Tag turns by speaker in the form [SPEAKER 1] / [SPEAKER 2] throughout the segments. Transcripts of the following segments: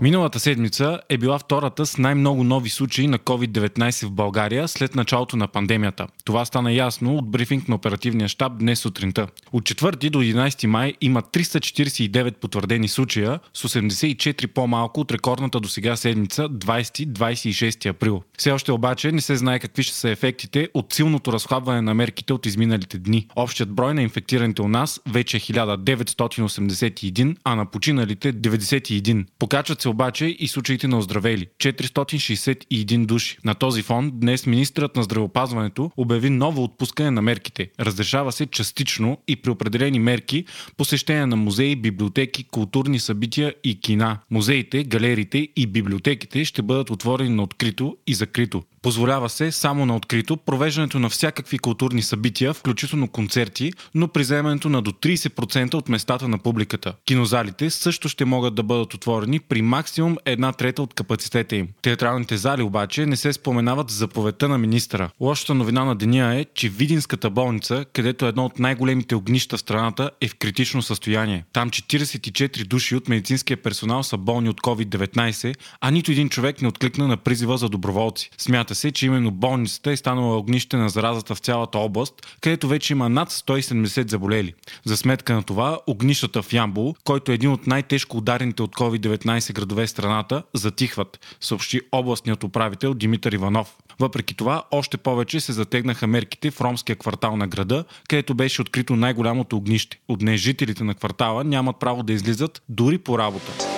[SPEAKER 1] Миналата седмица е била втората с най-много нови случаи на COVID-19 в България след началото на пандемията. Това стана ясно от брифинг на оперативния щаб днес сутринта. От 4 до 11 май има 349 потвърдени случая, с 84 по-малко от рекордната до сега седмица 20-26 април. Все още обаче не се знае какви ще са ефектите от силното разхлабване на мерките от изминалите дни. Общият брой на инфектираните у нас вече е 1981, а на починалите 91. Покачват се обаче и случаите на оздравели 461 души. На този фон днес министрът на здравеопазването обяви ново отпускане на мерките. Разрешава се частично и при определени мерки посещение на музеи, библиотеки, културни събития и кина. Музеите, галериите и библиотеките ще бъдат отворени на открито и закрито. Позволява се само на открито провеждането на всякакви културни събития, включително концерти, но при заемането на до 30% от местата на публиката. Кинозалите също ще могат да бъдат отворени при максимум една трета от капацитета им. Театралните зали обаче не се споменават за заповедта на министра. Лошата новина на деня е, че Видинската болница, където е едно от най-големите огнища в страната, е в критично състояние. Там 44 души от медицинския персонал са болни от COVID-19, а нито един човек не откликна на призива за доброволци. Смята се, че именно болницата е станала огнище на заразата в цялата област, където вече има над 170 заболели. За сметка на това, огнищата в Ямбол, който е един от най-тежко ударените от COVID-19 градове в страната, затихват, съобщи областният управител Димитър Иванов. Въпреки това, още повече се затегнаха мерките в ромския квартал на града, където беше открито най-голямото огнище. От днес жителите на квартала нямат право да излизат дори по работа.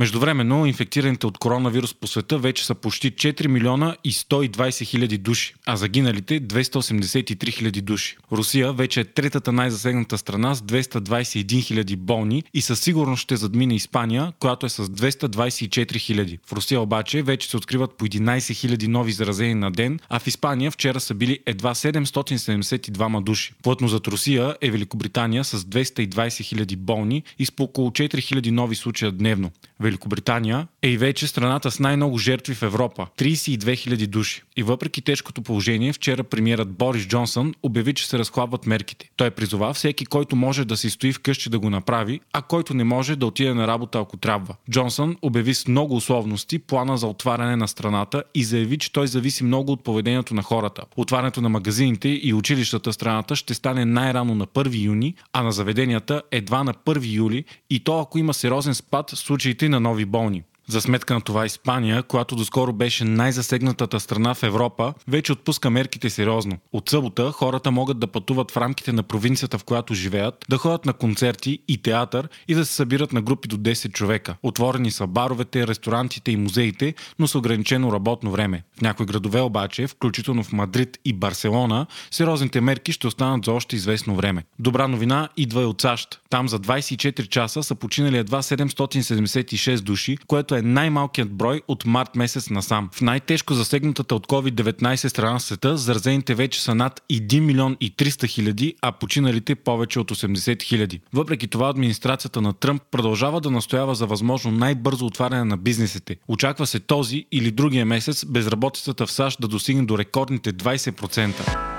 [SPEAKER 1] Междувременно, инфектираните от коронавирус по света вече са почти 4 милиона и 120 хиляди души, а загиналите 283 хиляди души. Русия вече е третата най-засегната страна с 221 хиляди болни и със сигурност ще задмине Испания, която е с 224 хиляди. В Русия обаче вече се откриват по 11 хиляди нови заразени на ден, а в Испания вчера са били едва 772 души. Плътно зад Русия е Великобритания с 220 хиляди болни и с по около 4 хиляди нови случая дневно. Великобритания е и вече страната с най-много жертви в Европа 32 000 души. И въпреки тежкото положение, вчера премиерът Борис Джонсън обяви, че се разхлабват мерките. Той призова всеки, който може да си стои вкъщи да го направи, а който не може да отиде на работа ако трябва. Джонсън обяви с много условности плана за отваряне на страната и заяви, че той зависи много от поведението на хората. Отварянето на магазините и училищата в страната ще стане най-рано на 1 юни, а на заведенията едва на 1 юли и то ако има сериозен спад случаите на нови болни. За сметка на това Испания, която доскоро беше най-засегнатата страна в Европа, вече отпуска мерките сериозно. От събота хората могат да пътуват в рамките на провинцията, в която живеят, да ходят на концерти и театър и да се събират на групи до 10 човека. Отворени са баровете, ресторантите и музеите, но с ограничено работно време. В някои градове обаче, включително в Мадрид и Барселона, сериозните мерки ще останат за още известно време. Добра новина идва и от САЩ. Там за 24 часа са починали едва 776 души, което е най-малкият брой от март месец насам. В най-тежко засегнатата от COVID-19 страна в света, заразените вече са над 1 милион и 300 хиляди, а починалите повече от 80 хиляди. Въпреки това, администрацията на Тръмп продължава да настоява за възможно най-бързо отваряне на бизнесите. Очаква се този или другия месец безработицата в САЩ да достигне до рекордните 20%.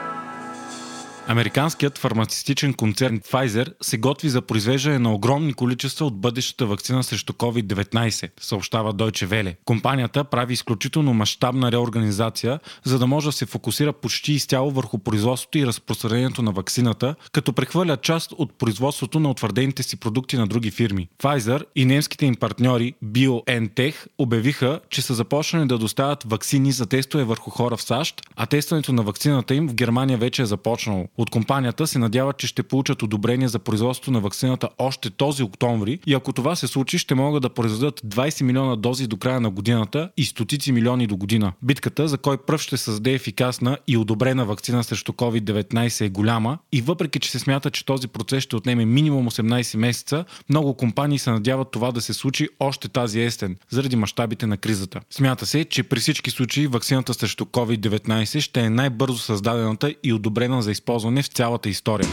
[SPEAKER 1] Американският фармацевтичен концерн Pfizer се готви за произвеждане на огромни количества от бъдещата вакцина срещу COVID-19, съобщава Deutsche Welle. Компанията прави изключително мащабна реорганизация, за да може да се фокусира почти изцяло върху производството и разпространението на вакцината, като прехвърля част от производството на утвърдените си продукти на други фирми. Pfizer и немските им партньори BioNTech обявиха, че са започнали да доставят вакцини за тестове върху хора в САЩ, а тестването на вакцината им в Германия вече е започнало. От компанията се надяват, че ще получат одобрение за производство на вакцината още този октомври и ако това се случи, ще могат да произведат 20 милиона дози до края на годината и стотици милиони до година. Битката за кой пръв ще създаде ефикасна и одобрена вакцина срещу COVID-19 е голяма и въпреки, че се смята, че този процес ще отнеме минимум 18 месеца, много компании се надяват това да се случи още тази есен, заради мащабите на кризата. Смята се, че при всички случаи вакцината срещу COVID-19 ще е най-бързо създадената и одобрена за използване в цялата история.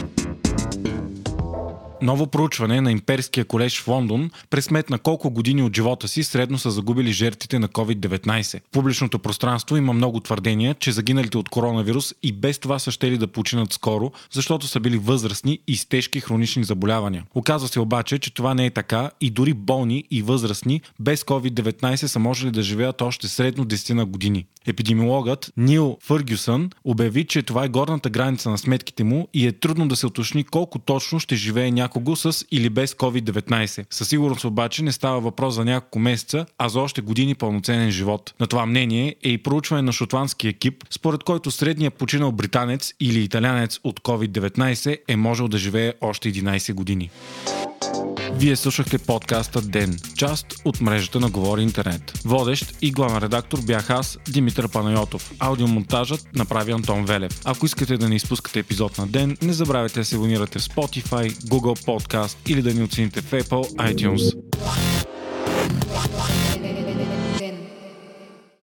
[SPEAKER 1] Ново проучване на Имперския колеж в Лондон пресметна колко години от живота си средно са загубили жертвите на COVID-19. В публичното пространство има много твърдения, че загиналите от коронавирус и без това са щели да починат скоро, защото са били възрастни и с тежки хронични заболявания. Оказва се обаче, че това не е така и дори болни и възрастни без COVID-19 са можели да живеят още средно 10 на години. Епидемиологът Нил Фъргюсън обяви, че това е горната граница на сметките му и е трудно да се уточни колко точно ще живее някого с или без COVID-19. Със сигурност обаче не става въпрос за няколко месеца, а за още години пълноценен живот. На това мнение е и проучване на шотландски екип, според който средният починал британец или италянец от COVID-19 е можел да живее още 11 години. Вие слушахте подкаста Ден, част от мрежата на Говори Интернет. Водещ и главен редактор бях аз, Димитър Панайотов. Аудиомонтажът направи Антон Велев. Ако искате да не изпускате епизод на Ден, не забравяйте да се абонирате в Spotify, Google Podcast или да ни оцените в Apple iTunes.